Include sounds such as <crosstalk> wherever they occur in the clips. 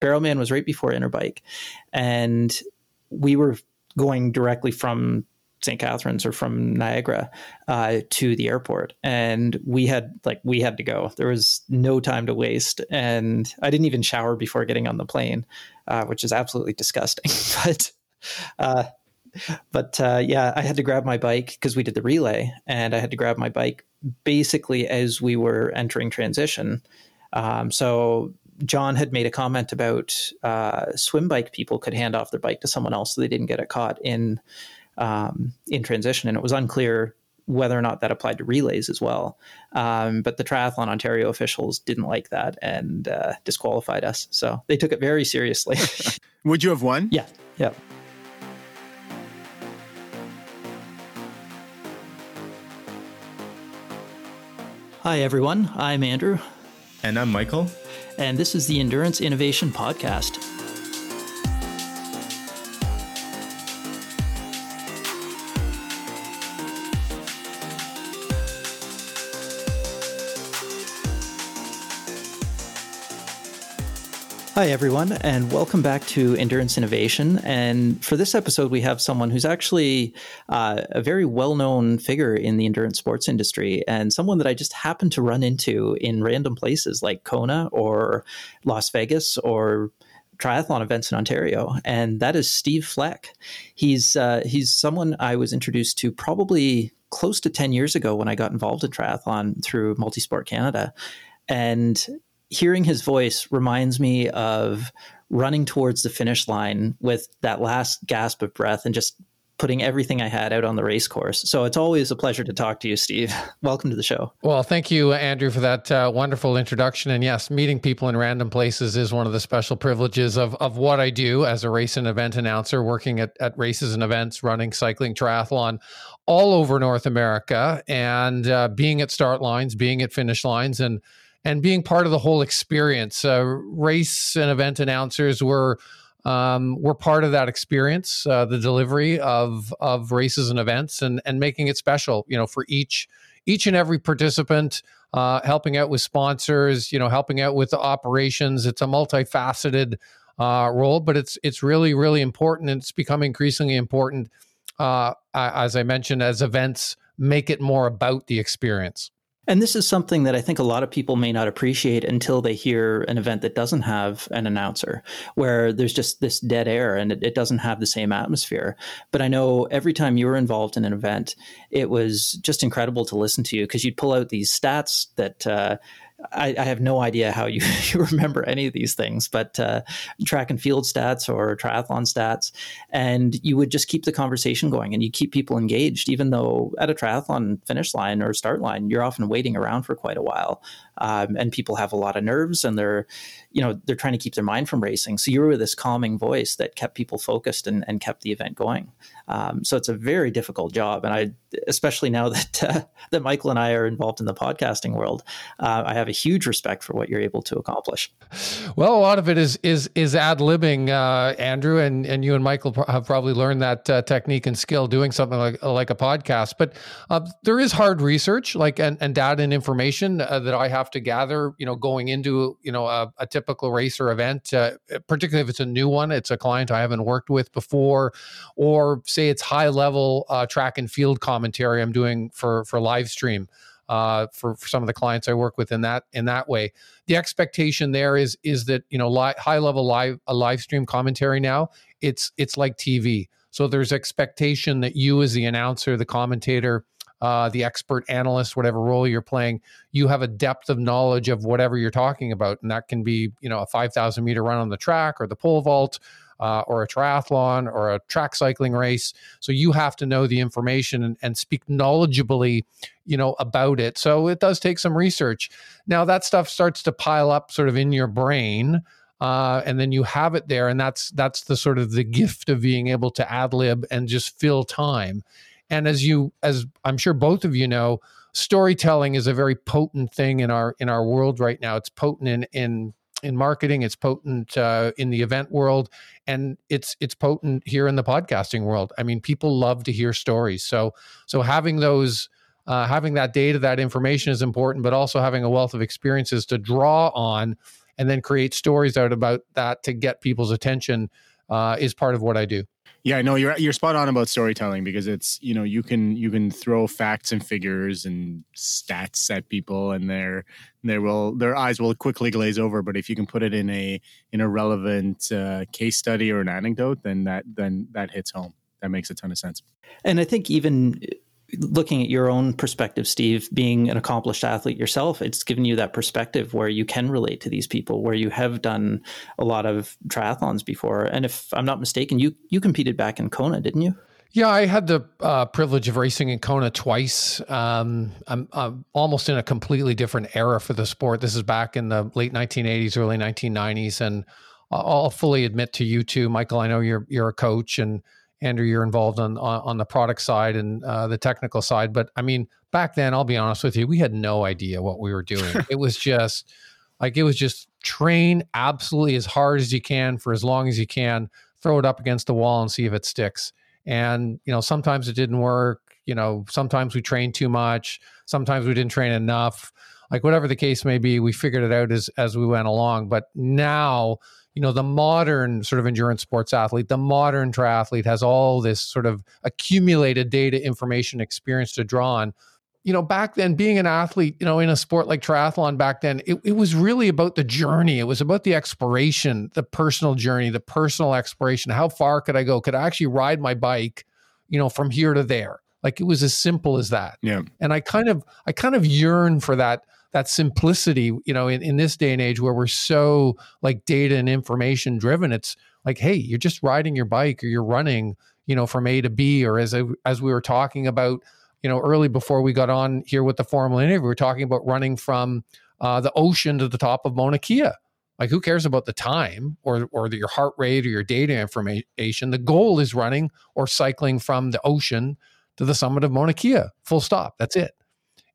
Barrelman was right before Interbike, and we were going directly from St. Catharines or from Niagara uh, to the airport, and we had like we had to go. There was no time to waste, and I didn't even shower before getting on the plane, uh, which is absolutely disgusting. <laughs> but uh, but uh, yeah, I had to grab my bike because we did the relay, and I had to grab my bike basically as we were entering transition. Um, so John had made a comment about uh, swim bike people could hand off their bike to someone else so they didn't get it caught in um, in transition, and it was unclear whether or not that applied to relays as well. Um, but the Triathlon Ontario officials didn't like that and uh, disqualified us. So they took it very seriously. <laughs> Would you have won? Yeah. Yeah. Hi, everyone. I'm Andrew. And I'm Michael. And this is the Endurance Innovation Podcast. Hi, everyone, and welcome back to Endurance Innovation. And for this episode, we have someone who's actually uh, a very well known figure in the endurance sports industry and someone that I just happened to run into in random places like Kona or Las Vegas or triathlon events in Ontario, and that is Steve Fleck. He's uh, he's someone I was introduced to probably close to ten years ago when I got involved in triathlon through Multisport Canada, and hearing his voice reminds me of running towards the finish line with that last gasp of breath and just putting everything I had out on the race course. So it's always a pleasure to talk to you, Steve. <laughs> Welcome to the show. Well, thank you, Andrew, for that uh, wonderful introduction. And yes, meeting people in random places is one of the special privileges of, of what I do as a race and event announcer, working at, at races and events, running cycling triathlon all over North America, and uh, being at start lines, being at finish lines, and and being part of the whole experience. Uh, race and event announcers were um, were part of that experience, uh, the delivery of of races and events, and and making it special. You know, for each each and every participant, uh, helping out with sponsors. You know, helping out with the operations. It's a multifaceted uh, role, but it's it's really really important, and it's become increasingly important. Uh, as I mentioned, as events make it more about the experience. And this is something that I think a lot of people may not appreciate until they hear an event that doesn't have an announcer, where there's just this dead air and it, it, doesn't have the same atmosphere. But I know every time you were involved in an event, it was just incredible to listen to you because you'd pull out these stats that uh, I, I, have no idea how you, <laughs> you, remember any of these things, but uh, track and field stats or triathlon stats, and you would just keep the conversation going and you keep people engaged, even though at a triathlon finish line or start line, you're often waiting around for quite a while, um, and people have a lot of nerves and they're, you know, they're trying to keep their mind from racing. So you were this calming voice that kept people focused and, and kept the event going. Um, so it's a very difficult job, and I, especially now that uh, that Michael and I are involved in the podcasting world, uh, I have a huge respect for what you're able to accomplish. Well, a lot of it is is is ad libbing, uh, Andrew, and and you and Michael have probably learned that uh, technique and skill doing something like like a podcast. But uh, there is hard research, like and, and data and information uh, that I have to gather. You know, going into you know a, a typical race or event, particularly if it's a new one, it's a client I haven't worked with before, or say it's high level uh, track and field commentary I'm doing for for live stream. Uh, for, for, some of the clients I work with in that in that way. The expectation there is is that you know li- high level live a live stream commentary now it's it's like TV. So there's expectation that you as the announcer, the commentator, uh, the expert analyst, whatever role you're playing, you have a depth of knowledge of whatever you're talking about, and that can be you know a 5,000 meter run on the track or the pole vault uh, or a triathlon or a track cycling race. So you have to know the information and, and speak knowledgeably, you know, about it. So it does take some research. Now that stuff starts to pile up sort of in your brain. Uh, and then you have it there, and that's that's the sort of the gift of being able to ad lib and just fill time. And as you, as I'm sure both of you know, storytelling is a very potent thing in our in our world right now. It's potent in in in marketing it's potent uh, in the event world and it's it's potent here in the podcasting world i mean people love to hear stories so so having those uh, having that data that information is important but also having a wealth of experiences to draw on and then create stories out about that to get people's attention uh, is part of what I do. Yeah, no, you're you're spot on about storytelling because it's you know you can you can throw facts and figures and stats at people and their they will their eyes will quickly glaze over. But if you can put it in a in a relevant uh, case study or an anecdote, then that then that hits home. That makes a ton of sense. And I think even looking at your own perspective, Steve, being an accomplished athlete yourself, it's given you that perspective where you can relate to these people, where you have done a lot of triathlons before. And if I'm not mistaken, you you competed back in Kona, didn't you? Yeah, I had the uh, privilege of racing in Kona twice. Um, I'm, I'm, almost in a completely different era for the sport. This is back in the late 1980s, early 1990s, and I'll fully admit to you too, Michael. I know you're you're a coach and Andrew, you're involved on on, on the product side and uh, the technical side. But I mean, back then, I'll be honest with you, we had no idea what we were doing. <laughs> it was just like it was just train absolutely as hard as you can for as long as you can, throw it up against the wall and see if it sticks. And you know, sometimes it didn't work. You know, sometimes we trained too much. Sometimes we didn't train enough. Like whatever the case may be, we figured it out as as we went along. But now you know the modern sort of endurance sports athlete the modern triathlete has all this sort of accumulated data information experience to draw on. You know back then being an athlete you know in a sport like triathlon back then it, it was really about the journey. It was about the exploration the personal journey the personal exploration. How far could i go? Could i actually ride my bike you know from here to there? Like it was as simple as that. Yeah. And i kind of i kind of yearn for that that simplicity, you know, in, in this day and age where we're so like data and information driven, it's like, hey, you're just riding your bike or you're running, you know, from A to B, or as as we were talking about, you know, early before we got on here with the formal interview, we were talking about running from uh, the ocean to the top of Mauna Kea. Like, who cares about the time or or the, your heart rate or your data information? The goal is running or cycling from the ocean to the summit of Mauna Kea. Full stop. That's it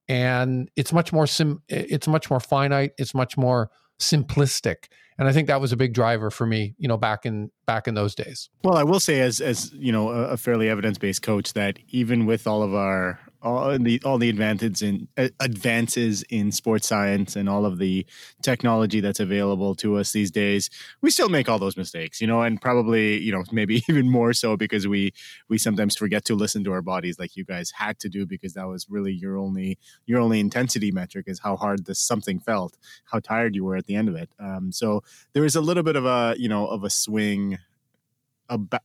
and it's much more sim it's much more finite it's much more simplistic and i think that was a big driver for me you know back in back in those days. Well i will say as as you know a, fairly evidence-based coach that even with all of our all the all the advances in uh, advances in sports science and all of the technology that's available to us these days, we still make all those mistakes, you know, and probably you know maybe <laughs> even more so because we we sometimes forget to listen to our bodies like you guys had to do because that was really your only your only intensity metric is how hard this something felt, how tired you were at the end of it. Um, so there is a little bit of a you know of a swing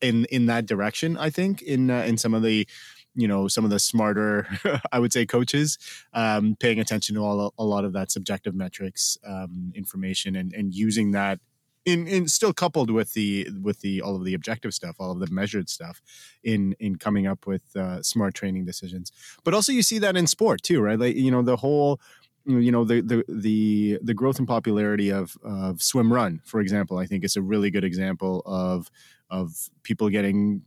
in in that direction. I think in uh, in some of the you know some of the smarter <laughs> i would say coaches um, paying attention to all, a lot of that subjective metrics um, information and, and using that in, in still coupled with the with the all of the objective stuff all of the measured stuff in in coming up with uh, smart training decisions. But also you see that in sport too right? Like you know the whole you know the the the the growth and popularity of of swim run for example i think it's a really good example of of people getting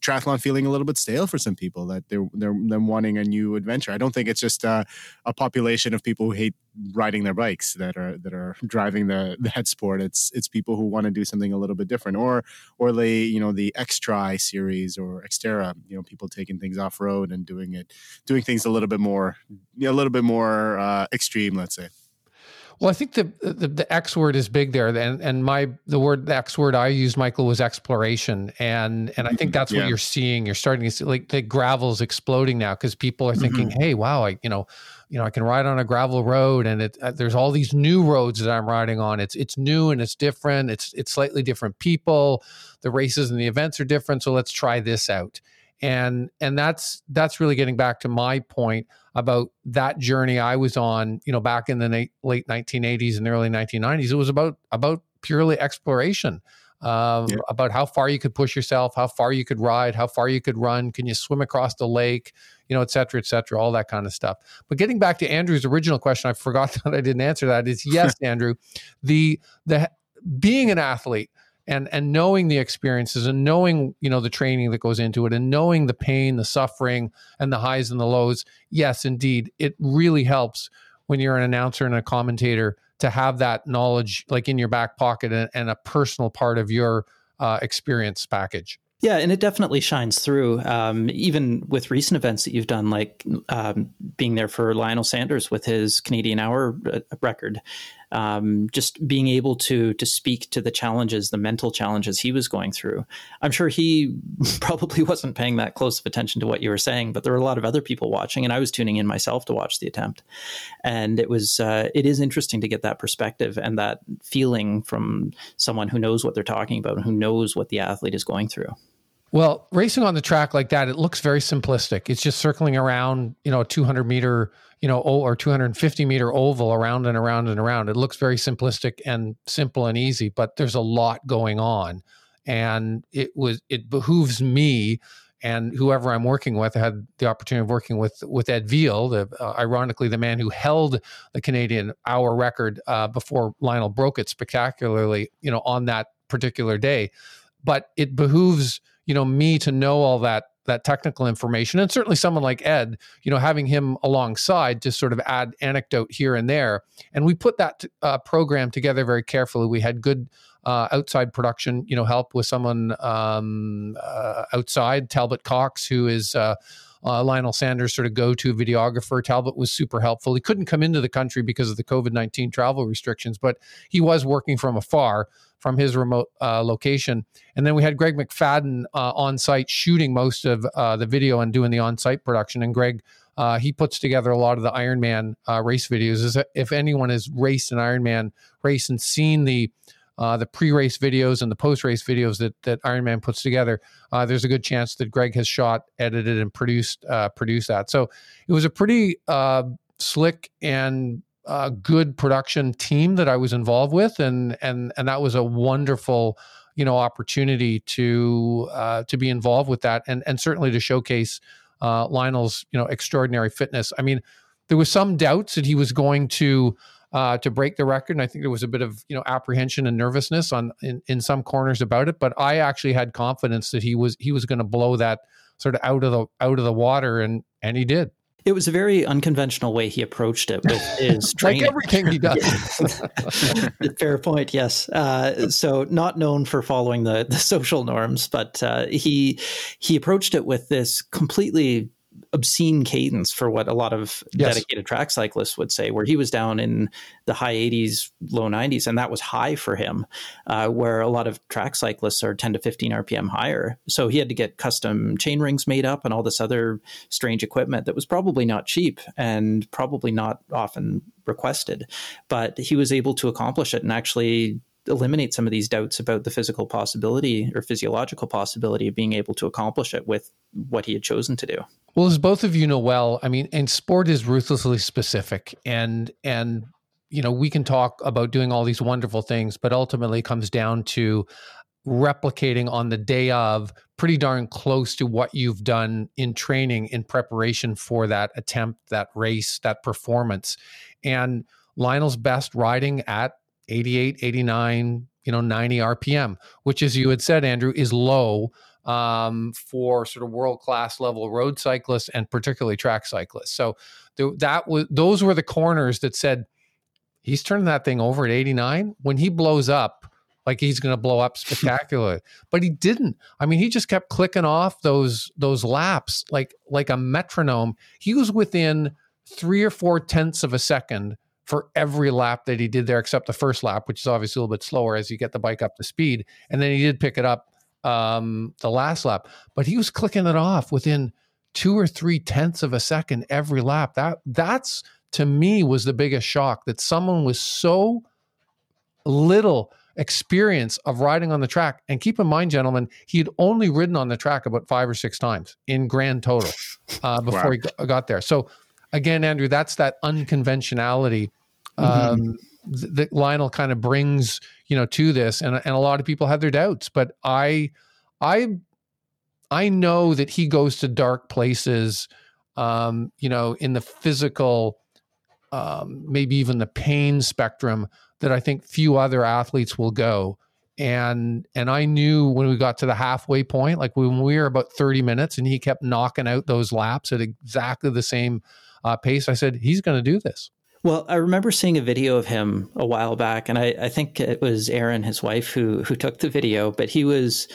triathlon feeling a little bit stale for some people that they're they're them wanting a new adventure. I don't think it's just uh, a population of people who hate riding their bikes that are that are <laughs> driving the <laughs> that sport. It's it's people who want to do something a little bit different, or or the you know the Xtri series or Xterra. You know, people taking things off road and doing it doing things a little bit more a little bit more uh, extreme. Let's say. Well, I think the, the, the X word is big there, and and my the word the X word I used, Michael, was exploration, and and I think mm-hmm. that's yeah. what you're seeing. You're starting to see like the gravel's exploding now because people are thinking, mm-hmm. hey, wow, I you know, you know, I can ride on a gravel road, and it uh, there's all these new roads that I'm riding on. It's it's new and it's different. It's it's slightly different people. The races and the events are different, so let's try this out and and that's that's really getting back to my point about that journey I was on, you know, back in the na- late 1980s and early 1990s. It was about about purely exploration, um, yeah. about how far you could push yourself, how far you could ride, how far you could run, can you swim across the lake, you know, et cetera, et cetera, all that kind of stuff. But getting back to Andrew's original question, I forgot <laughs> that I didn't answer that. Is yes, <laughs> Andrew, the the being an athlete and and knowing the experiences and knowing you know the training that goes into it and knowing the pain the suffering and the highs and the lows yes indeed it really helps when you're an announcer and a commentator to have that knowledge like in your back pocket and, and a personal part of your uh, experience package yeah, and it definitely shines through. Um, even with recent events that you've done, like um, being there for Lionel Sanders with his Canadian Hour uh, record, um, just being able to to speak to the challenges, the mental challenges he was going through. I'm sure he <laughs> probably wasn't paying that close of attention to what you were saying, but there were a lot of other people watching, and I was tuning in myself to watch the attempt. And it was uh, it is interesting to get that perspective and that feeling from someone who knows what they're talking about and who knows what the athlete is going through. Well, racing on the track like that, it looks very simplistic. It's just circling around, you know, a 200 meter, you know, or 250 meter oval around and around and around. It looks very simplistic and simple and easy, but there's a lot going on. And it was, it behooves me and whoever I'm working with, I had the opportunity of working with with Ed Veal, the, uh, ironically the man who held the Canadian hour record uh, before Lionel broke it spectacularly, you know, on that particular day. But it behooves you know me to know all that that technical information. And certainly someone like ed you know having him alongside to sort of add anecdote here and there. And we put that uh, program together very carefully. We had good uh, outside production you know help with someone um, uh, outside talbot cox who is uh, Lionel Sanders sort of go to videographer. Talbot was super helpful. He couldn't come into the country because of the COVID 19 travel restrictions, but he was working from afar from his remote uh, location. And then we had Greg McFadden uh, on site shooting most of uh, the video and doing the on site production. And Greg, uh, he puts together a lot of the Ironman uh, race videos. If anyone has raced an Ironman race and seen the uh, the pre-race videos and the post-race videos that that Ironman puts together, uh, there's a good chance that Greg has shot, edited, and produced uh, produced that. So it was a pretty uh, slick and uh, good production team that I was involved with, and and and that was a wonderful you know opportunity to uh, to be involved with that, and and certainly to showcase Lionel's you know extraordinary fitness. I mean, there was some doubts that he was going to uh, to break the record. And I think there was a bit of you know apprehension and nervousness on in, in some corners about it. But I actually had confidence that he was he was going to blow that sort of out of the out of the water, and and he did. It was a very unconventional way he approached it with his <laughs> training. like everything he does. <laughs> Fair point. Yes. Uh, so not known for following the, the social norms, but uh, he he approached it with this completely obscene cadence for what a lot of yes. dedicated track cyclists would say, where he was down in the high 80s, low 90s, and that was high for him, uh, where a lot of track cyclists are 10 to 15 RPM higher. So he had to get custom chain rings made up and all this other strange equipment that was probably not cheap and probably not often requested. But he was able to accomplish it and actually eliminate some of these doubts about the physical possibility or physiological possibility of being able to accomplish it with what he had chosen to do. Well, as both of you know well, I mean, and sport is ruthlessly specific and and you know, we can talk about doing all these wonderful things, but ultimately comes down to replicating on the day of pretty darn close to what you've done in training in preparation for that attempt, that race, that performance. And Lionel's best riding at 88, 89, you know, 90 RPM, which, as you had said, Andrew, is low um, for sort of world class level road cyclists and particularly track cyclists. So th- that was those were the corners that said he's turning that thing over at 89 when he blows up. Like he's going to blow up <laughs> spectacularly, but he didn't. I mean, he just kept clicking off those those laps like like a metronome. He was within three or four tenths of a second for every lap that he did there, except the first lap, which is obviously a little bit slower as you get the bike up to speed. And then he did pick it up um, the last lap, but he was clicking it off within two or three tenths of a second every lap. That that's to me was the biggest shock that someone was so little experience of riding on the track. And keep in mind, gentlemen, he had only ridden on the track about five or six times in grand total uh, <laughs> before wow. he got there. So again, Andrew, that's that unconventionality mm-hmm. um, that Lionel kind of brings, you know, to this, and and a lot of people have their doubts, but I, I, I know that he goes to dark places, um, you know, in the physical, um, maybe even the pain spectrum that I think few other athletes will go. And and I knew when we got to the halfway point, like when we were about 30 minutes and he kept knocking out those laps at exactly the same uh, pace. I said, he's going to do this. Well, I remember seeing a video of him a while back, and I, I think it was Erin, his wife, who who took the video. But he was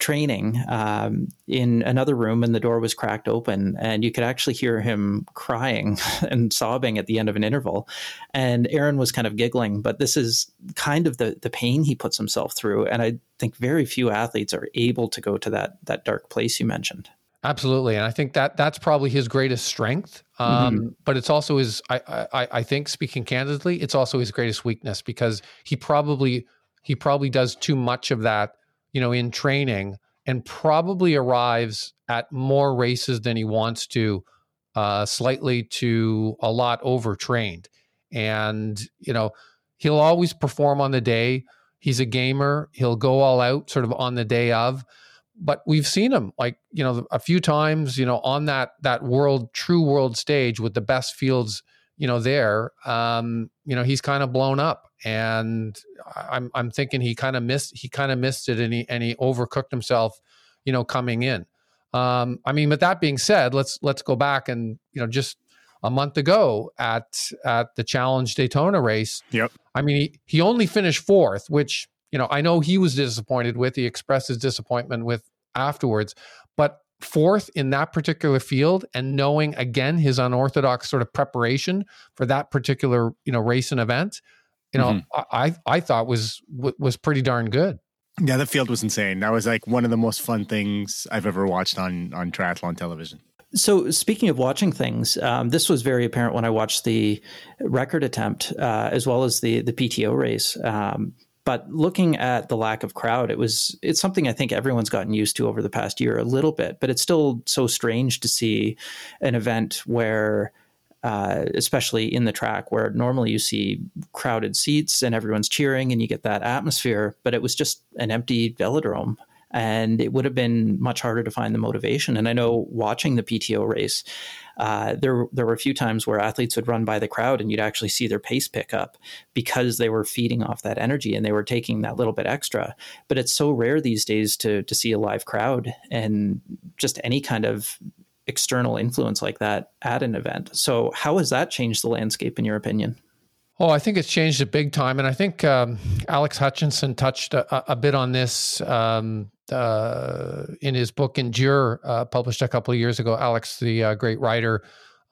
training um, in another room, and the door was cracked open, and you could actually hear him crying <laughs> and sobbing at the end of an interval. And Erin was kind of giggling, but this is kind of the the pain he puts himself through, and I think very few athletes are able to go to that that dark place you mentioned. Absolutely, and I think that that's probably his greatest strength. Um, mm-hmm. But it's also his. I, I I think speaking candidly, it's also his greatest weakness because he probably he probably does too much of that, you know, in training, and probably arrives at more races than he wants to, uh, slightly to a lot overtrained, and you know, he'll always perform on the day. He's a gamer. He'll go all out, sort of on the day of but we've seen him like you know a few times you know on that that world true world stage with the best fields you know there um you know he's kind of blown up and i'm i'm thinking he kind of missed he kind of missed it and he and he overcooked himself you know coming in um i mean with that being said let's let's go back and you know just a month ago at at the challenge daytona race yep i mean he he only finished fourth which you know, I know he was disappointed with. He expressed his disappointment with afterwards, but fourth in that particular field and knowing again his unorthodox sort of preparation for that particular you know race and event you know mm-hmm. i i thought was was pretty darn good yeah the field was insane that was like one of the most fun things i've ever watched on on triathlon television so, speaking of watching things, um, this was very apparent when I watched the record attempt uh, as well as the the PTO race. Um, but looking at the lack of crowd, it was it's something I think everyone's gotten used to over the past year a little bit. But it's still so strange to see an event where uh, especially in the track where normally you see crowded seats and everyone's cheering and you get that atmosphere, but it was just an empty velodrome. And it would have been much harder to find the motivation. And I know watching the PTO race, uh, there there were a few times where athletes would run by the crowd and you'd actually see their pace pick up because they were feeding off that energy and they were taking that little bit extra. But it's so rare these days to to see a live crowd and just any kind of external influence like that at an event. So how has that changed the landscape in your opinion? Oh, I think it's changed it big time, and I think um, Alex Hutchinson touched a, a bit on this um, uh, in his book Endure, uh, published a couple of years ago. Alex, the uh, great writer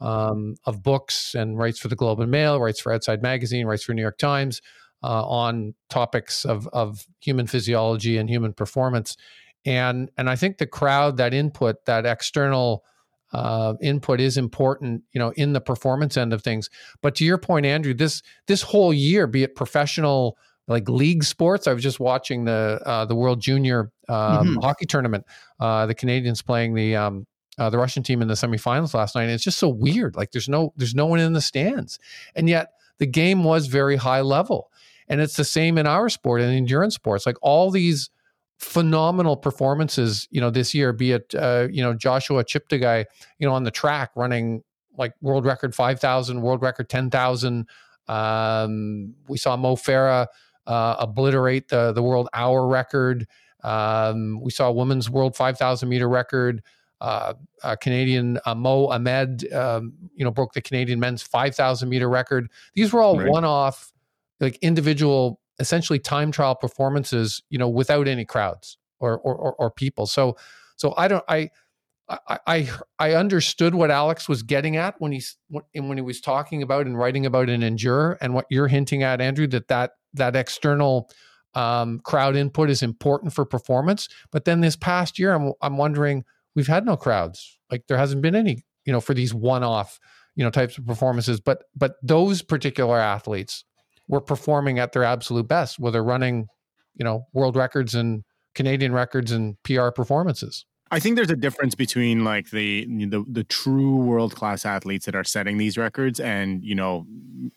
um, of books and writes for the Globe and Mail, writes for Outside Magazine, writes for New York Times uh, on topics of of human physiology and human performance. And and I think the crowd, that input, that external uh, input is important, you know, in the performance end of things. But to your point, Andrew, this this whole year, be it professional like league sports. I was just watching the uh, the World Junior um, mm-hmm. hockey tournament. Uh, the Canadians playing the um, uh, the Russian team in the semifinals last night. And it's just so weird. Like there's no there's no one in the stands, and yet the game was very high level. And it's the same in our sport and endurance sports. Like all these phenomenal performances, you know, this year, be it uh, you know Joshua Cheptegei, you know, on the track running like world record five thousand, world record ten thousand. Um, we saw Mo Farah uh, obliterate the the world hour record. Um, we saw a women's world 5,000 meter record. Uh, Canadian uh, Mo Ahmed, um, you know, broke the Canadian men's 5,000 meter record. These were all right. one-off, like individual, essentially time trial performances, you know, without any crowds or or, or, or people. So, so I don't, I, I, I, understood what Alex was getting at when he's when he was talking about and writing about an endure, and what you're hinting at, Andrew, that that that external um, crowd input is important for performance. But then this past year, I'm I'm wondering we've had no crowds. Like there hasn't been any, you know, for these one-off, you know, types of performances. But but those particular athletes were performing at their absolute best, where they're running, you know, world records and Canadian records and PR performances. I think there's a difference between like the the, the true world class athletes that are setting these records and you know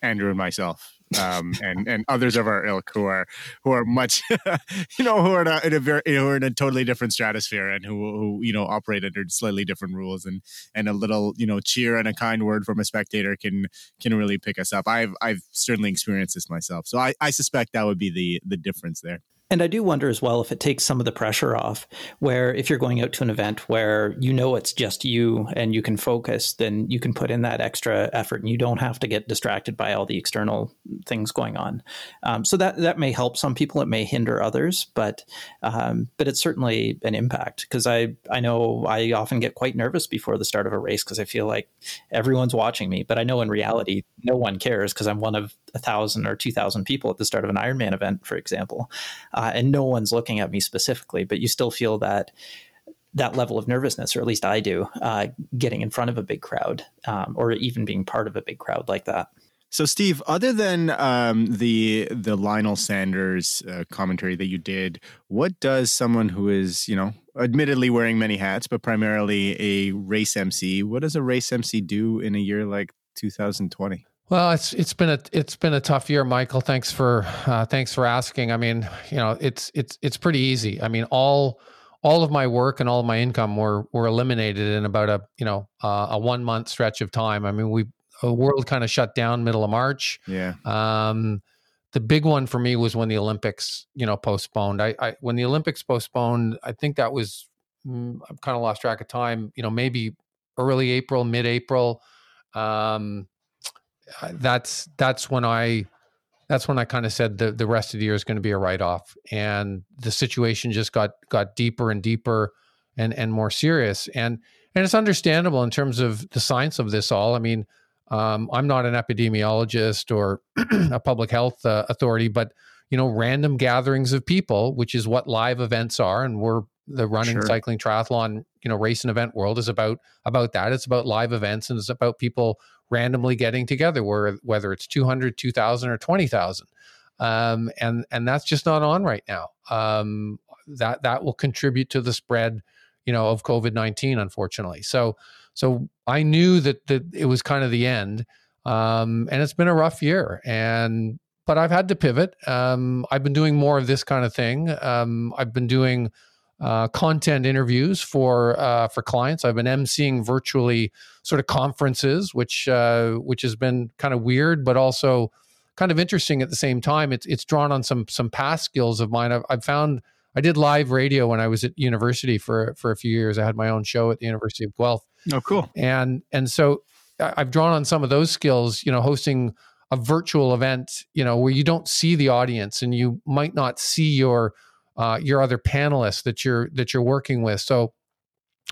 Andrew and myself um, and and others of our ilk who are who are much <laughs> you know who are in a, in a very who are in a totally different stratosphere and who who you know operate under slightly different rules and and a little you know cheer and a kind word from a spectator can can really pick us up. I've I've certainly experienced this myself, so I I suspect that would be the the difference there. And I do wonder as well if it takes some of the pressure off, where if you're going out to an event where you know it's just you and you can focus, then you can put in that extra effort and you don't have to get distracted by all the external things going on. Um, so that that may help some people, it may hinder others, but um, but it's certainly an impact because I I know I often get quite nervous before the start of a race because I feel like everyone's watching me, but I know in reality no one cares because I'm one of a thousand or two thousand people at the start of an Ironman event, for example uh, and no one's looking at me specifically, but you still feel that that level of nervousness, or at least I do, uh, getting in front of a big crowd, um, or even being part of a big crowd like that. So, Steve, other than um, the the Lionel Sanders uh, commentary that you did, what does someone who is, you know, admittedly wearing many hats, but primarily a race MC, what does a race MC do in a year like 2020? Well, it's it's been a it's been a tough year, Michael. Thanks for uh, thanks for asking. I mean, you know, it's it's it's pretty easy. I mean, all all of my work and all of my income were were eliminated in about a you know uh, a one month stretch of time. I mean, we the world kind of shut down middle of March. Yeah. Um, the big one for me was when the Olympics, you know, postponed. I, I when the Olympics postponed, I think that was mm, I've kind of lost track of time. You know, maybe early April, mid April. Um, that's that's when I that's when I kind of said the the rest of the year is going to be a write off, and the situation just got got deeper and deeper and and more serious, and and it's understandable in terms of the science of this all. I mean, um, I'm not an epidemiologist or <clears throat> a public health uh, authority, but you know, random gatherings of people, which is what live events are, and we're the running, sure. cycling, triathlon, you know, race and event world is about about that. It's about live events and it's about people randomly getting together, where whether it's 200, 2,000, or 20,000. Um, and and that's just not on right now. Um, that that will contribute to the spread, you know, of COVID nineteen, unfortunately. So so I knew that that it was kind of the end, um, and it's been a rough year. And but I've had to pivot. Um, I've been doing more of this kind of thing. Um, I've been doing uh, content interviews for uh, for clients. I've been emceeing virtually sort of conferences, which uh, which has been kind of weird, but also kind of interesting at the same time. It's it's drawn on some some past skills of mine. I've, I've found I did live radio when I was at university for for a few years. I had my own show at the University of Guelph. Oh, cool! And and so I've drawn on some of those skills. You know, hosting a virtual event. You know, where you don't see the audience and you might not see your uh, your other panelists that you're that you're working with. So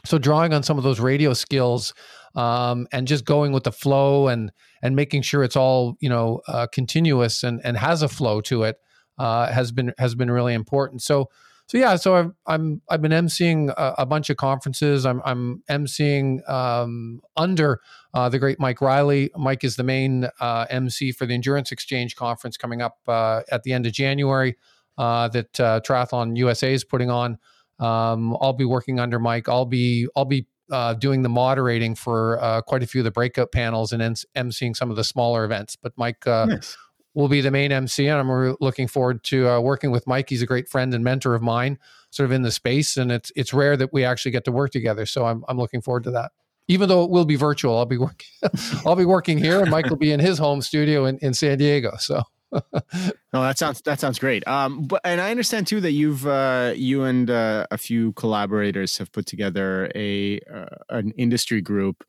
so drawing on some of those radio skills um, and just going with the flow and and making sure it's all you know uh, continuous and and has a flow to it uh, has been has been really important. So so yeah, so I've I'm I've been emceeing a, a bunch of conferences. I'm I'm emceeing um, under uh, the great Mike Reilly. Mike is the main uh, MC for the Endurance Exchange conference coming up uh, at the end of January that uh, Triathlon USA is putting on. Um, I'll be working under Mike. I'll be I'll be uh, doing the moderating for uh, quite a few of the breakout panels and emceeing some of the smaller events. But Mike uh, nice. will be the main MC, and I'm re- looking forward to uh, working with Mike. He's a great friend and mentor of mine, sort of in the space, and it's it's rare that we actually get to work together. So I'm I'm looking forward to that. Even though it will be virtual, I'll be working <laughs> I'll be working here, and Mike will be in his home studio in, in San Diego. So <laughs> no, that sounds that sounds great. Um, but and I understand too that you've uh, you and uh, a few collaborators have put together a uh, an industry group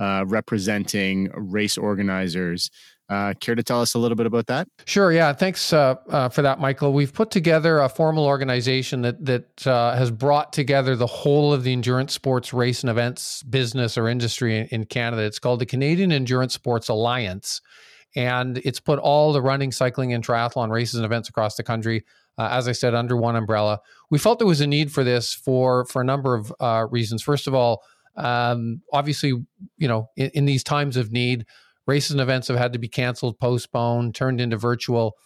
uh, representing race organizers. Uh, care to tell us a little bit about that? Sure. Yeah. Thanks uh, uh, for that, Michael. We've put together a formal organization that that uh, has brought together the whole of the endurance sports race and events business or industry in, in Canada. It's called the Canadian Endurance Sports Alliance and it's put all the running, cycling, and triathlon races and events across the country, uh, as I said, under one umbrella. We felt there was a need for this for for a number of uh, reasons. First of all, um, obviously, you know, in, in, these times of need, races and events have had to be canceled, postponed, turned into virtual.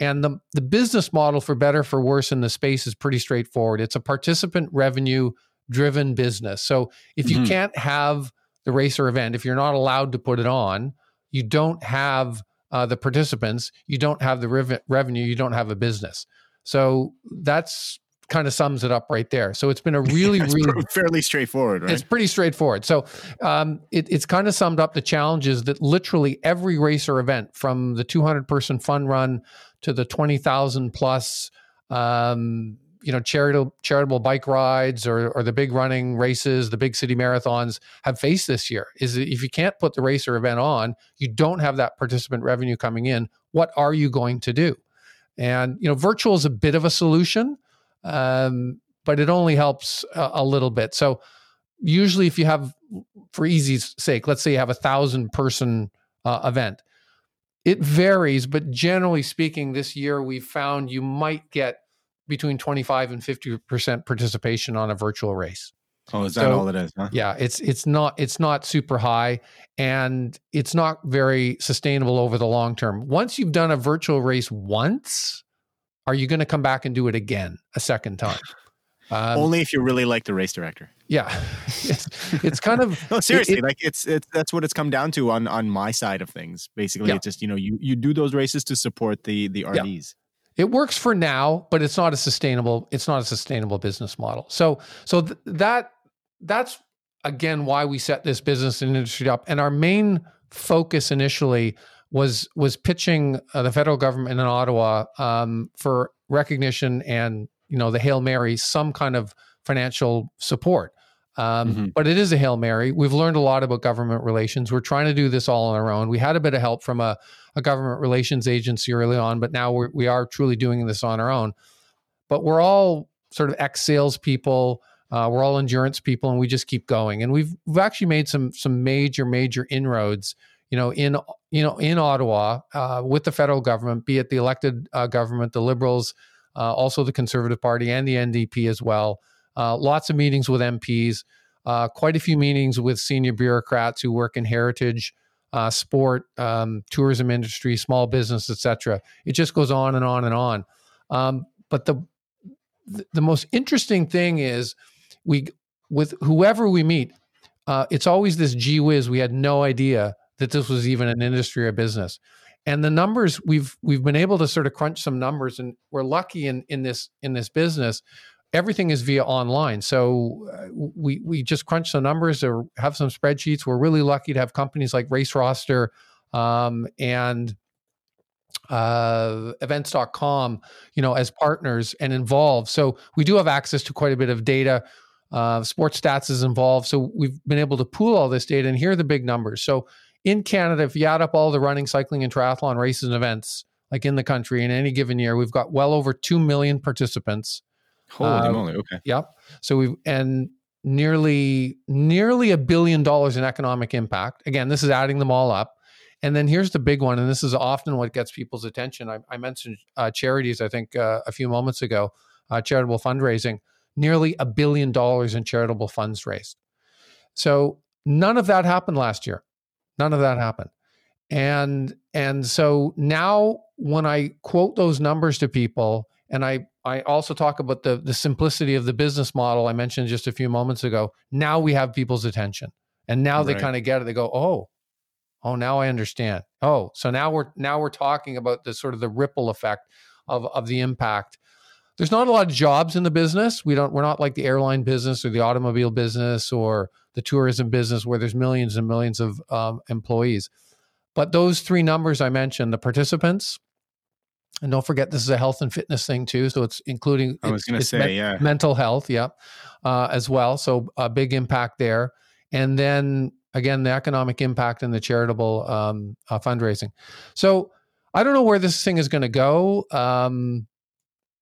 And the, the business model, for better for worse, in the space is pretty straightforward. It's a participant revenue driven business. So if you mm-hmm. can't have the race or event, if you're not allowed to put it on, you don't have uh, the participants, you don't have the rev- revenue, you don't have a business. So that's kind of sums it up right there. So it's been a <laughs> really, really fairly straightforward, right? It's pretty straightforward. So um, it, it's kind of summed up the challenges that literally every racer event, from the 200 person fun run to the 20,000 plus um, you know charitable charitable bike rides or or the big running races, the big city marathons have faced this year is if you can't put the race or event on, you don't have that participant revenue coming in. What are you going to do? And you know, virtual is a bit of a solution, um, but it only helps a, a little bit. So usually, if you have, for easy's sake, let's say you have a thousand person uh, event, it varies, but generally speaking, this year we found you might get between 25 and 50% participation on a virtual race. Oh, is that so, all it is? Huh? Yeah, it's it's not it's not super high and it's not very sustainable over the long term. Once you've done a virtual race once, are you going to come back and do it again a second time? Um, Only if you really like the race director. Yeah, <laughs> it's, it's kind of <laughs> no seriously. It, like it's it's that's what it's come down to on on my side of things. Basically, yeah. it's just you know you you do those races to support the the RDs. It works for now, but it's not a sustainable. It's not a sustainable business model. So so th- that that's again why we set this business and industry up. And our main focus initially was was pitching uh, the federal government in Ottawa um, for recognition and you know the hail mary some kind of financial support. Um, mm-hmm. But it is a hail mary. We've learned a lot about government relations. We're trying to do this all on our own. We had a bit of help from a, a government relations agency early on, but now we're, we are truly doing this on our own. But we're all sort of ex salespeople. Uh, we're all endurance people, and we just keep going. And we've we've actually made some some major major inroads. You know, in you know in Ottawa uh, with the federal government, be it the elected uh, government, the Liberals, uh, also the Conservative Party, and the NDP as well. Uh, lots of meetings with MPs, uh, quite a few meetings with senior bureaucrats who work in heritage. sport, um, tourism industry, small business, etc. It just goes on and on and on. Um, but the the most interesting thing is we with whoever we meet, uh, it's always this gee whiz. We had no idea that this was even an industry or business. And the numbers we've we've been able to sort of crunch some numbers, and we're lucky in in this in this business. Everything is via online, so uh, we we just crunch the numbers or have some spreadsheets. We're really lucky to have companies like Race Roster um, and uh, events.com, you know, as partners and involved. So we do have access to quite a bit of data. Uh, sports stats is involved. So we've been able to pool all this data, and here are the big numbers. So in Canada, if you add up all the running, cycling, and triathlon races and events, like in the country in any given year, we've got well over 2 million participants. Holy uh, moly. Okay. Yep. So we've, and nearly, nearly a billion dollars in economic impact. Again, this is adding them all up. And then here's the big one, and this is often what gets people's attention. I, I mentioned uh, charities, I think, uh, a few moments ago, uh, charitable fundraising nearly a billion dollars in charitable funds raised. So none of that happened last year. None of that happened. And and so now when I quote those numbers to people and I I also talk about the the simplicity of the business model I mentioned just a few moments ago, now we have people's attention. And now right. they kind of get it. They go, "Oh, oh, now I understand. Oh, so now we're now we're talking about the sort of the ripple effect of of the impact there's not a lot of jobs in the business. We don't we're not like the airline business or the automobile business or the tourism business where there's millions and millions of um, employees. But those three numbers I mentioned, the participants, and don't forget this is a health and fitness thing too. So it's including I was going to say me- yeah mental health, yeah, uh, as well. So a big impact there, and then again the economic impact and the charitable um, uh, fundraising. So I don't know where this thing is going to go. Um,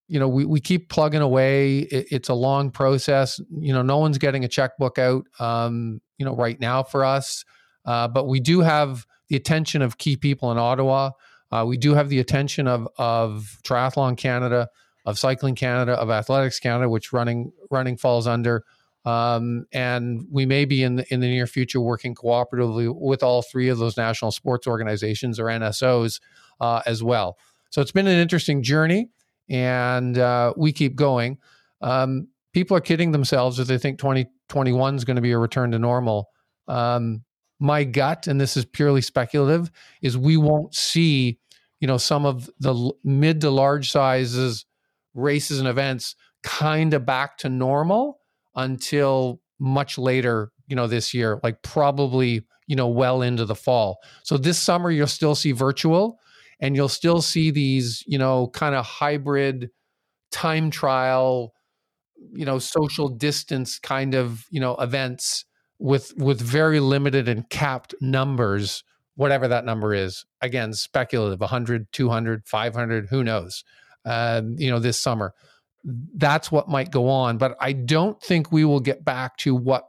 you know, we, we keep plugging away. It, it's a long process. You know, no one's getting a checkbook out, um, you know, right now for us. Uh, but we do have the attention of key people in Ottawa. Uh, we do have the attention of of Triathlon Canada, of Cycling Canada, of Athletics Canada, which running running falls under. Um, and we may be in the, in the near future working cooperatively with all three of those national sports organizations or NSOs uh, as well. So it's been an interesting journey and uh, we keep going. Um, people are kidding themselves if they think 2021 is going to be a return to normal. Um, my gut, and this is purely speculative, is we won't see, you know, some of the mid to large sizes races and events kind of back to normal until much later, you know, this year, like probably, you know, well into the fall. So this summer you'll still see virtual and you'll still see these, you know, kind of hybrid time trial, you know, social distance kind of, you know, events with with very limited and capped numbers, whatever that number is. Again, speculative, 100, 200, 500, who knows. Um, you know, this summer. That's what might go on, but I don't think we will get back to what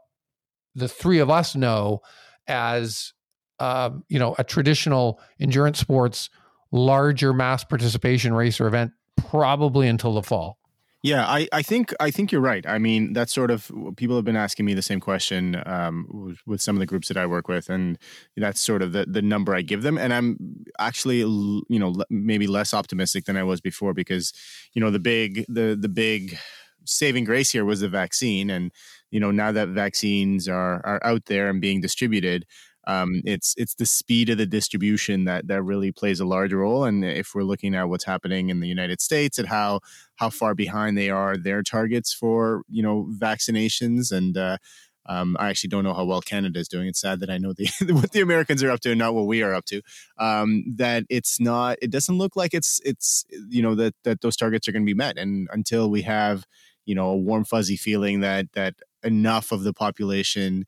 the three of us know as um, you know a traditional endurance sports larger mass participation race or event probably until the fall. Yeah, I, I think I think you're right. I mean, that's sort of people have been asking me the same question um, with some of the groups that I work with, and that's sort of the the number I give them. And I'm actually, you know, maybe less optimistic than I was before because, you know, the big the the big saving grace here was the vaccine, and you know now that vaccines are are out there and being distributed, um, it's it's the speed of the distribution that that really plays a large role. And if we're looking at what's happening in the United States and how how far behind they are their targets for you know vaccinations and uh, um, I actually don't know how well Canada is doing. It's sad that I know the <laughs> what the Americans are up to and not what we are up to. Um, that it's not. It doesn't look like it's it's you know that that those targets are going to be met. And until we have you know a warm fuzzy feeling that that enough of the population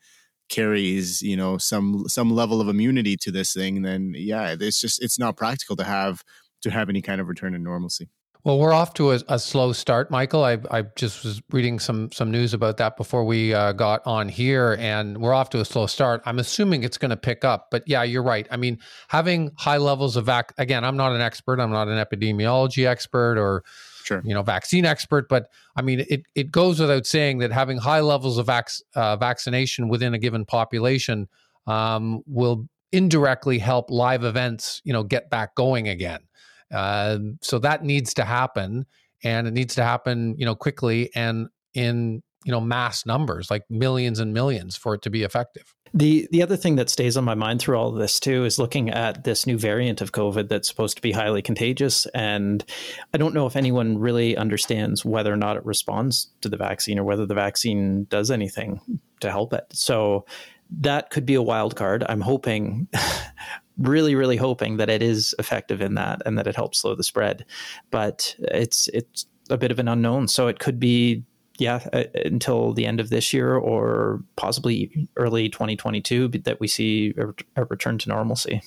carries you know some some level of immunity to this thing then yeah it's just it's not practical to have to have any kind of return to normalcy well, we're off to a, a, slow start, Michael. I, I just was reading some some news about that before we uh, got on here, and we're off to a slow start. I'm assuming it's going to pick up, but yeah, you're right. I mean, having high levels of vac. Again, I'm not an expert. I'm not an epidemiology expert or sure. you know, vaccine expert, but I mean, it, it goes without saying that having high levels of vac- uh, vaccination within a given population um, will indirectly help live events, you know, get back going again. Uh, so that needs to happen, and it needs to happen, you know, quickly and in you know mass numbers, like millions and millions, for it to be effective. The the other thing that stays on my mind through all of this too is looking at this new variant of COVID that's supposed to be highly contagious, and I don't know if anyone really understands whether or not it responds to the vaccine or whether the vaccine does anything to help it. So that could be a wild card. I'm hoping, <laughs> really, really hoping that it is effective in that and that it helps slow the spread, but it's it's a bit of an unknown. So it could be yeah, uh, until the end of this year or possibly early 2022 that we see a, a return to normalcy.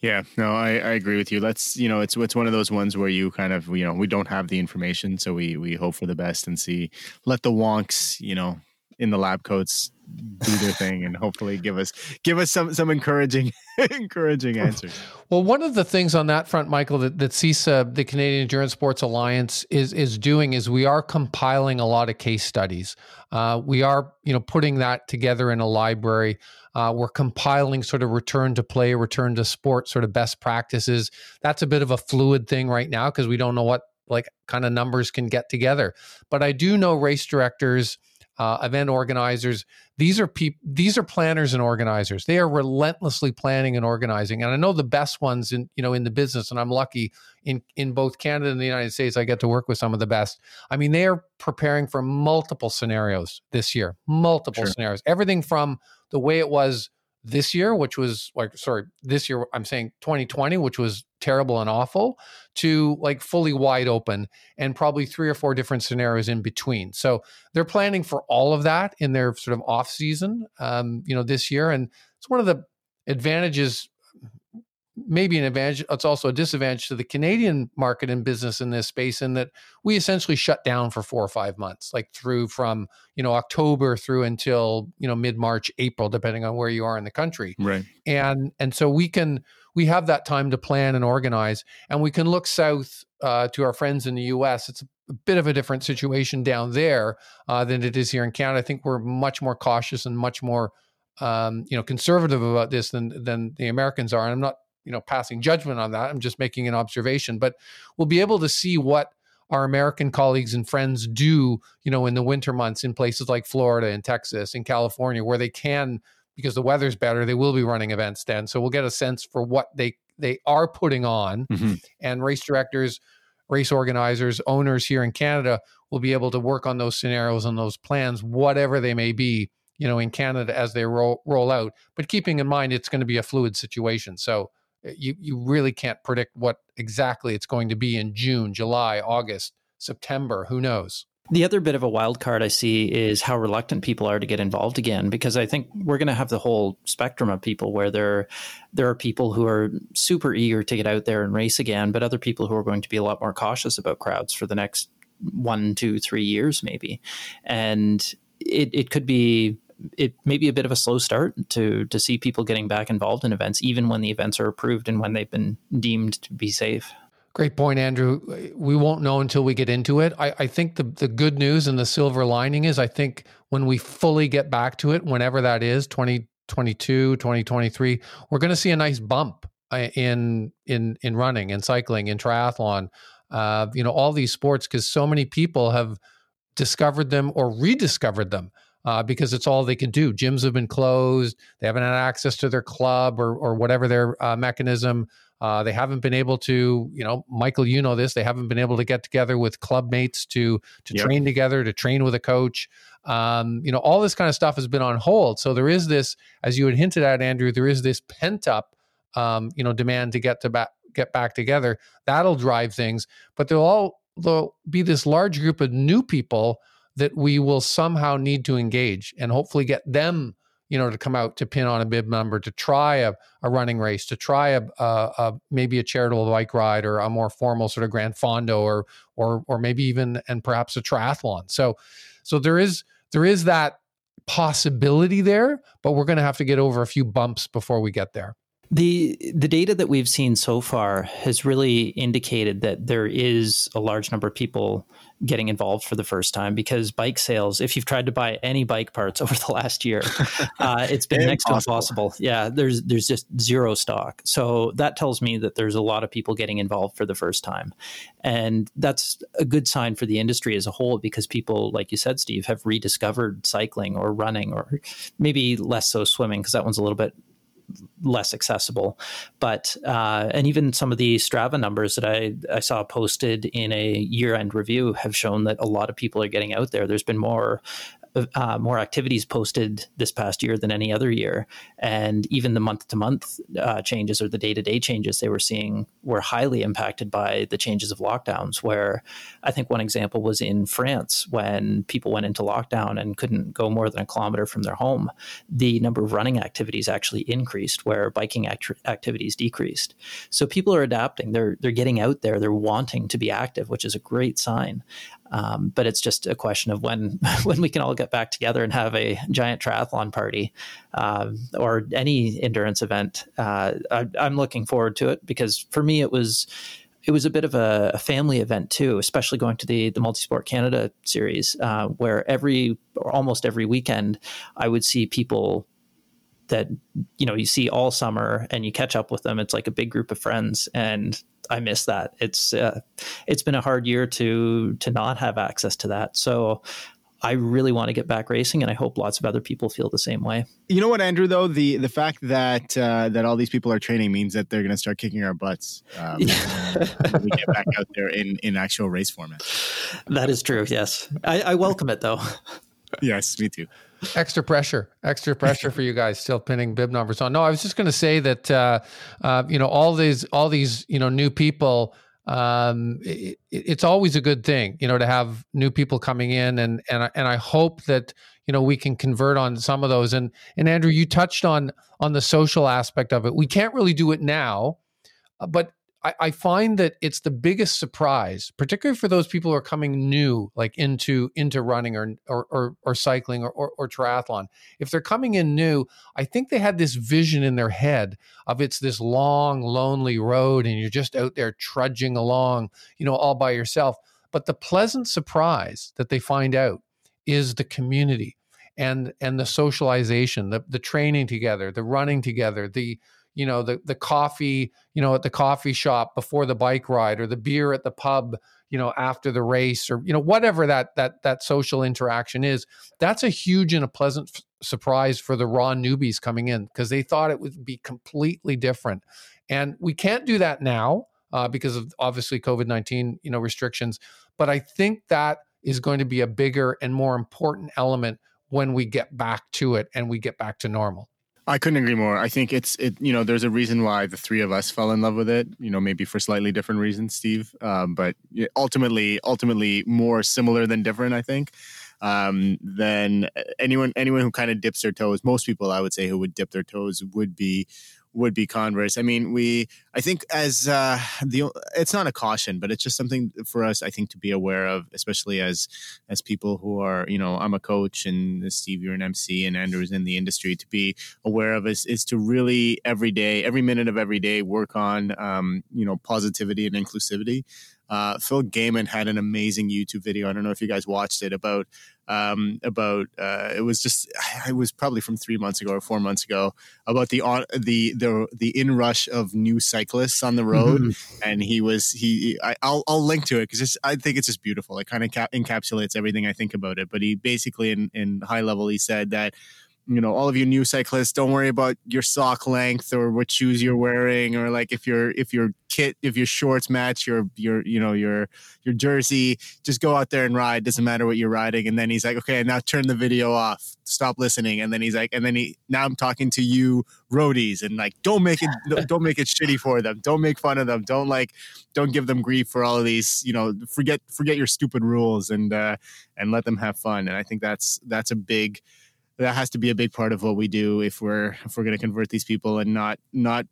Yeah, no, I, I agree with you. Let's, you know, it's it's one of those ones where you kind of, you know, we don't have the information, so we we hope for the best and see. Let the wonks, you know, in the lab coats do their thing and hopefully give us give us some some encouraging <laughs> encouraging answers. Well, one of the things on that front, Michael, that, that CESA, the Canadian Endurance Sports Alliance, is is doing is we are compiling a lot of case studies. Uh, we are, you know, putting that together in a library. Uh, we're compiling sort of return to play, return to sport, sort of best practices. That's a bit of a fluid thing right now because we don't know what like kind of numbers can get together. But I do know race directors uh, event organizers. These are people. These are planners and organizers. They are relentlessly planning and organizing. And I know the best ones in you know in the business. And I'm lucky in in both Canada and the United States. I get to work with some of the best. I mean, they are preparing for multiple scenarios this year. Multiple sure. scenarios. Everything from the way it was this year, which was like, sorry, this year, I'm saying 2020, which was terrible and awful, to like fully wide open and probably three or four different scenarios in between. So they're planning for all of that in their sort of off season, um, you know, this year. And it's one of the advantages maybe an advantage. It's also a disadvantage to the Canadian market and business in this space, in that we essentially shut down for four or five months, like through from you know October through until you know mid March, April, depending on where you are in the country. Right. And and so we can we have that time to plan and organize, and we can look south uh, to our friends in the U.S. It's a bit of a different situation down there uh, than it is here in Canada. I think we're much more cautious and much more um, you know conservative about this than than the Americans are. And I'm not you know passing judgment on that. I'm just making an observation, but we'll be able to see what our American colleagues and friends do, you know, in the winter months in places like Florida and Texas and California, where they can, because the weather's better, they will be running events then. So we'll get a sense for what they they are putting on, mm-hmm. and race directors, race organizers, owners here in Canada will be able to work on those scenarios and those plans, whatever they may be, you know, in Canada as they roll roll out. But keeping in mind, it's going to be a fluid situation. So Eh, you you really can't predict what exactly it's going to be in June, July, August, September. Who knows? The other bit of a wild card I see is how reluctant people are to get involved again, because I think we're going to have the whole spectrum of people where there, there are people who are super eager to get out there and race again, but other people who are going to be a lot more cautious about crowds for the next one, two, three years, maybe. And it, it could be it may be a bit of a slow start to to see people getting back involved in events, even when the events are approved and when they've been deemed to be safe. Great point, Andrew. We won't know until we get into it. I, I, think the, the good news and the silver lining is I think when we fully get back to it, whenever that is, 2022, 2023, we're going to see a nice bump uh, in in in running and cycling and triathlon. Uh, you know, all these sports because so many people have discovered them or rediscovered them. Uh, because it's all they can do. Gyms have been closed. They haven't had access to their club or, or whatever their uh, mechanism. Uh, they haven't been able to, you know, Michael, you know this. They haven't been able to get together with club mates to to yep. train together, to train with a coach. Um, you know, all this kind of stuff has been on hold. So there is this, as you had hinted at, Andrew, there is this pent up, um, you know, demand to get to back get back together. That'll drive things, but there'll all there'll be this large group of new people that we will somehow need to engage and hopefully get them you know, to come out to pin on a bib number, to try a, a running race, to try a, a, a, maybe a charitable bike ride or a more formal sort of Gran Fondo or or or maybe even and perhaps a triathlon. So so there is there is that possibility there, but we're going to have to get over a few bumps before we get there. The the data that we've seen so far has really indicated that there is a large number of people getting involved for the first time because bike sales, if you've tried to buy any bike parts <laughs> over the last year, <laughs> uh, it's been next to impossible. Yeah, there's there's just zero stock. So that tells me that there's a lot of people getting involved for the first time, and that's a good sign for the industry as a whole because people, like you said, Steve, have rediscovered cycling or running or maybe less so swimming because that one's a little bit less accessible. But uh, and even some of the Strava numbers that I, I saw posted in a year end review have shown that a lot of people are getting out there. There's been more uh, more activities posted this past year than any other year. And even the month to month changes or the day to day changes they were seeing were highly impacted by the changes of lockdowns. Where I think one example was in France when people went into lockdown and couldn't go more than a kilometer from their home, the number of running activities actually increased, where biking act- activities decreased. So people are adapting. They're they're getting out there. They're wanting to be active, which is a great sign. Um, but it's just a question of when <laughs> when we can all get back together and have a giant triathlon party um, or any endurance event. Uh, I, am looking forward to it because for me it was it was a bit of a, a family event too, especially going to the the Multisport Canada series, uh, where every or almost every weekend I would see people that you know you see all summer and you catch up with them it's like a big group of friends and i miss that it's uh, it's been a hard year to to not have access to that so I really want to get back racing, and I hope lots of other people feel the same way. You know what, Andrew? Though the the fact that uh, that all these people are training means that they're going to start kicking our butts. Um, we get back out there in in actual race format. That is true. Yes, I, I welcome it though. Yes, me too extra pressure, extra pressure for you guys still pinning bib numbers on. No, I was just going to say that uh, uh, you know all these all these you know new people. Um, it, it's always a good thing, you know, to have new people coming in, and and and I hope that you know we can convert on some of those. And and Andrew, you touched on on the social aspect of it. We can't really do it now, but I, I, find that it's the biggest surprise, particularly for those people who are coming new, like into into running or or or, or cycling or, or, or triathlon. If they're coming in new, I think they had this vision in their head of it's this long, lonely road, and you're just out there trudging along, you know, all by yourself. But the pleasant surprise that they find out is the community and and the socialization, the the training together, the running together, the you know the the coffee you know at the coffee shop before the bike ride or the beer at the pub you know after the race or you know whatever that that that social interaction is that's a huge and a pleasant f- surprise for the raw newbies coming in because they thought it would be completely different. And we can't do that now uh, because of obviously covid-19 you know restrictions but i think that is going to be a bigger and more important element when we get back to it and we get back to normal I couldn't agree more. I think it's it. You know, there's a reason why the three of us fell in love with it. You know, maybe for slightly different reasons, Steve. Um, but ultimately, ultimately, more similar than different. I think. Um, then anyone anyone who kind of dips their toes, most people I would say who would dip their toes would be would be Converse. I mean, we, I think as uh, the, it's not a caution, but it's just something for us, I think, to be aware of, especially as as people who are, you know, I'm a coach and Steve, you're an MC, and Andrew's in the industry. To be aware of is is to really every day, every minute of every day, work on, um, you know, positivity and inclusivity. Uh, Phil Gaimon had an amazing YouTube video. I don't know if you guys watched it about um, about uh, it was just it was probably from three months ago or four months ago about the on the the the inrush of new cyclists on the road, mm-hmm. and he was he I, will I'll link to it because I think it's just beautiful. It kind of cap- encapsulates everything I think about it. But he basically in in high level he said that you know all of you new cyclists don't worry about your sock length or what shoes you're wearing or like if your if your kit if your shorts match your your you know your your jersey just go out there and ride. Doesn't matter what you're riding. And then he's like okay now turn the video off. Stop listening. And then he's like and then he now i'm talking to you roadies and like don't make it <laughs> don't make it shitty for them. Don't make fun of them. Don't like don't give them grief for all of these you know forget forget your stupid rules and uh and let them have fun. And i think that's that's a big that has to be a big part of what we do if we're if we're going to convert these people and not not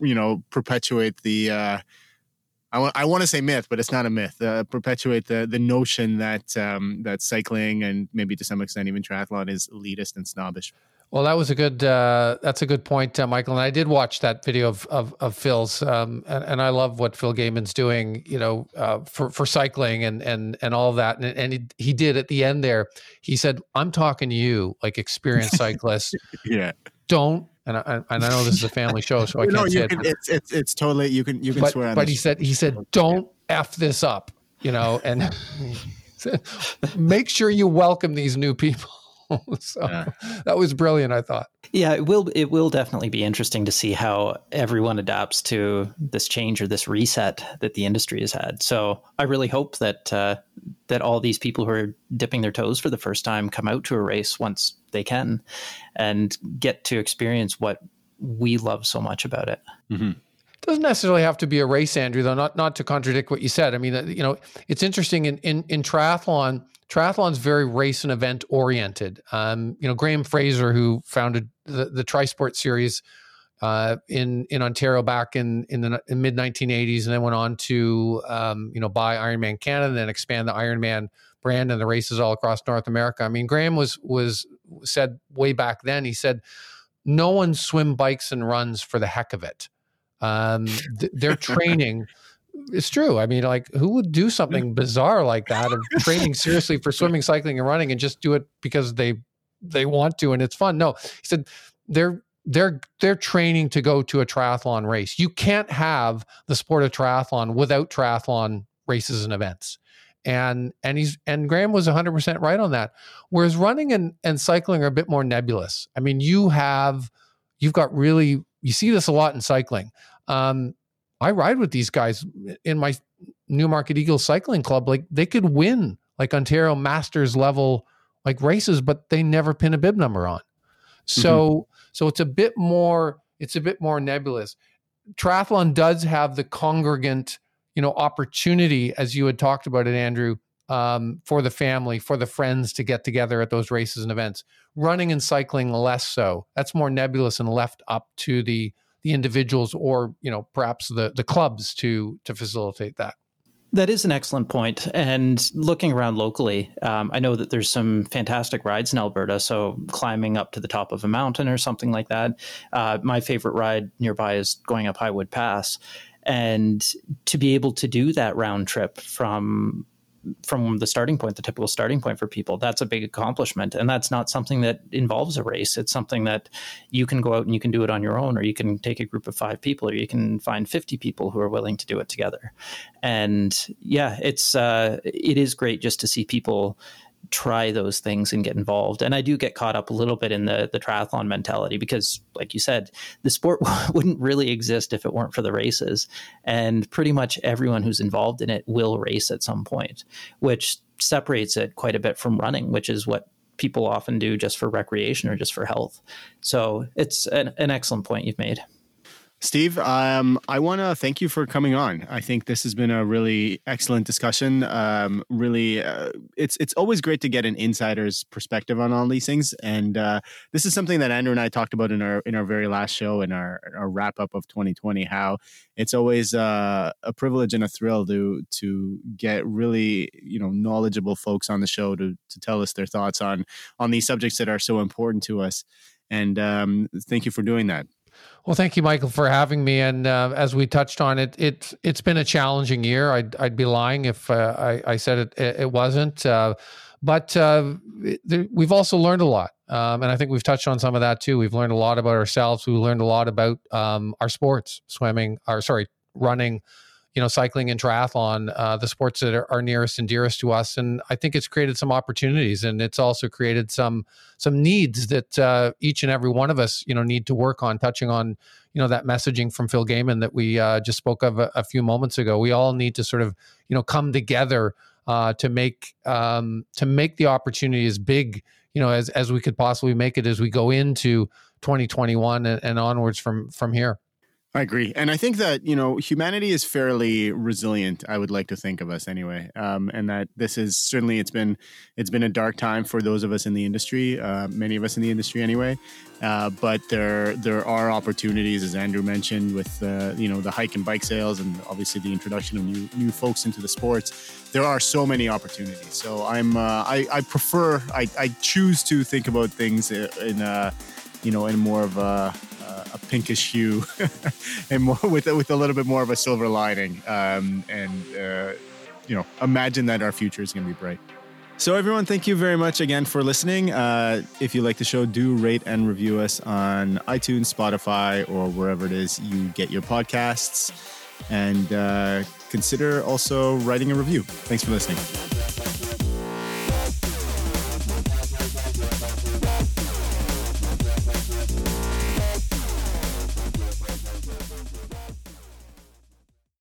you know perpetuate the uh, I want I want to say myth, but it's not a myth. Uh, perpetuate the the notion that um, that cycling and maybe to some extent even triathlon is elitist and snobbish. Well, that was a good. Uh, that's a good point, uh, Michael. And I did watch that video of of, of Phil's, um, and, and, I love what Phil Gaimon's doing. You know, uh, for for cycling and and and all that. And, and he, he did at the end there. He said, "I'm talking to you, like experienced cyclists. <laughs> yeah, don't." And I, and I know this is a family show, so I can't say can, it. It's, it's it's totally you can you can but, swear on. But he said he said, "Don't f this up," you know, and <laughs> make sure you welcome these new people. <laughs> so yeah. that was brilliant, I thought. Yeah, it will it will definitely be interesting to see how everyone adapts to this change or this reset that the industry has had. So I really hope that uh, that all these people who are dipping their toes for the first time come out to a race once they can and get to experience what we love so much about it. Mm-hmm doesn't necessarily have to be a race, Andrew. Though not not to contradict what you said. I mean, you know, it's interesting in in, in triathlon triathlon's very race and event oriented. Um, you know, Graham Fraser, who founded the, the Trisport series uh, in in Ontario back in in the in mid 1980s, and then went on to um, you know buy Ironman Canada and then expand the Ironman brand and the races all across North America. I mean, Graham was was said way back then. He said, "No one swim bikes and runs for the heck of it. Um, th- they're <laughs> training." It's true. I mean, like, who would do something bizarre like that of <laughs> training seriously for swimming, <laughs> cycling, and running, and just do it because they they want to and it's fun? No, he said they're they're they're training to go to a triathlon race. You can't have the sport of triathlon without triathlon races and events. And and he's and Graham was 100% right on that. Whereas running and and cycling are a bit more nebulous. I mean, you have you've got really you see this a lot in cycling. Um, I ride with these guys in my Newmarket Eagles cycling club. Like they could win like Ontario Masters level like races, but they never pin a bib number on. So mm-hmm. so it's a bit more it's a bit more nebulous. Triathlon does have the congregant, you know, opportunity as you had talked about it, Andrew, um, for the family, for the friends to get together at those races and events. Running and cycling less so. That's more nebulous and left up to the the individuals or you know perhaps the the clubs to to facilitate that. That is an excellent point. And looking around locally, um, I know that there's some fantastic rides in Alberta. So climbing up to the top of a mountain or something like that. Uh, my favorite ride nearby is going up Highwood Pass. And to be able to do that round trip from from the starting point, the typical starting point for people, that's a big accomplishment. And that's not something that involves a race. It's something that you can go out and you can do it on your own, or you can take a group of five people, or you can find 50 people who are willing to do it together. And yeah, it's, uh, it is great just to see people try those things and get involved. And I do get caught up a little bit in the the triathlon mentality because, like you said, the sport <laughs> wouldn't really exist if it weren't for the races. And pretty much everyone who's involved in it will race at some point, which separates it quite a bit from running, which is what people often do just for recreation or just for health. So it's an, an excellent point you've made. Steve, um, I want to thank you for coming on. I think this has been a really excellent discussion. Um, really, uh, it's it's always great to get an insider's perspective on all these things, and uh, this is something that Andrew and I talked about in our in our very last show in our our wrap up of 2020. How it's always uh, a privilege and a thrill to to get really you know knowledgeable folks on the show to to tell us their thoughts on on these subjects that are so important to us. And um, thank you for doing that. Well, thank you, Michael, for having me. And uh, as we touched on it, it's it's been a challenging year. I'd I'd be lying if uh, I, I said it it wasn't. Uh, but uh, it, we've also learned a lot, um, and I think we've touched on some of that too. We've learned a lot about ourselves. We learned a lot about um, our sports, swimming, or sorry, running, you know, cycling and triathlon, uh, the sports that are, are, nearest and dearest to us. And I think it's created some opportunities, and it's also created some some needs that uh, each and every one of us, you know, need to work on. Touching on, you know, that messaging from Phil Gaimon that we uh, just spoke of a, a, few moments ago. We all need to sort of, you know, come together uh, to make um, to make the opportunity as big, you know, as as we could possibly make it as we go into 2021 and, and onwards from from here. I agree, and I think that you know humanity is fairly resilient. I would like to think of us anyway, um, and that this is certainly it's been it's been a dark time for those of us in the industry, uh, many of us in the industry anyway. Uh, but there there are opportunities, as Andrew mentioned, with uh, you know the hike and bike sales, and obviously the introduction of new new folks into the sports. There are so many opportunities. So I'm uh, I, I prefer I, I choose to think about things in a you know in more of a a pinkish hue <laughs> and more with with a little bit more of a silver lining. Um, and uh, you know, imagine that our future is going to be bright. So, everyone, thank you very much again for listening. Uh, if you like the show, do rate and review us on iTunes, Spotify, or wherever it is you get your podcasts. And uh, consider also writing a review. Thanks for listening.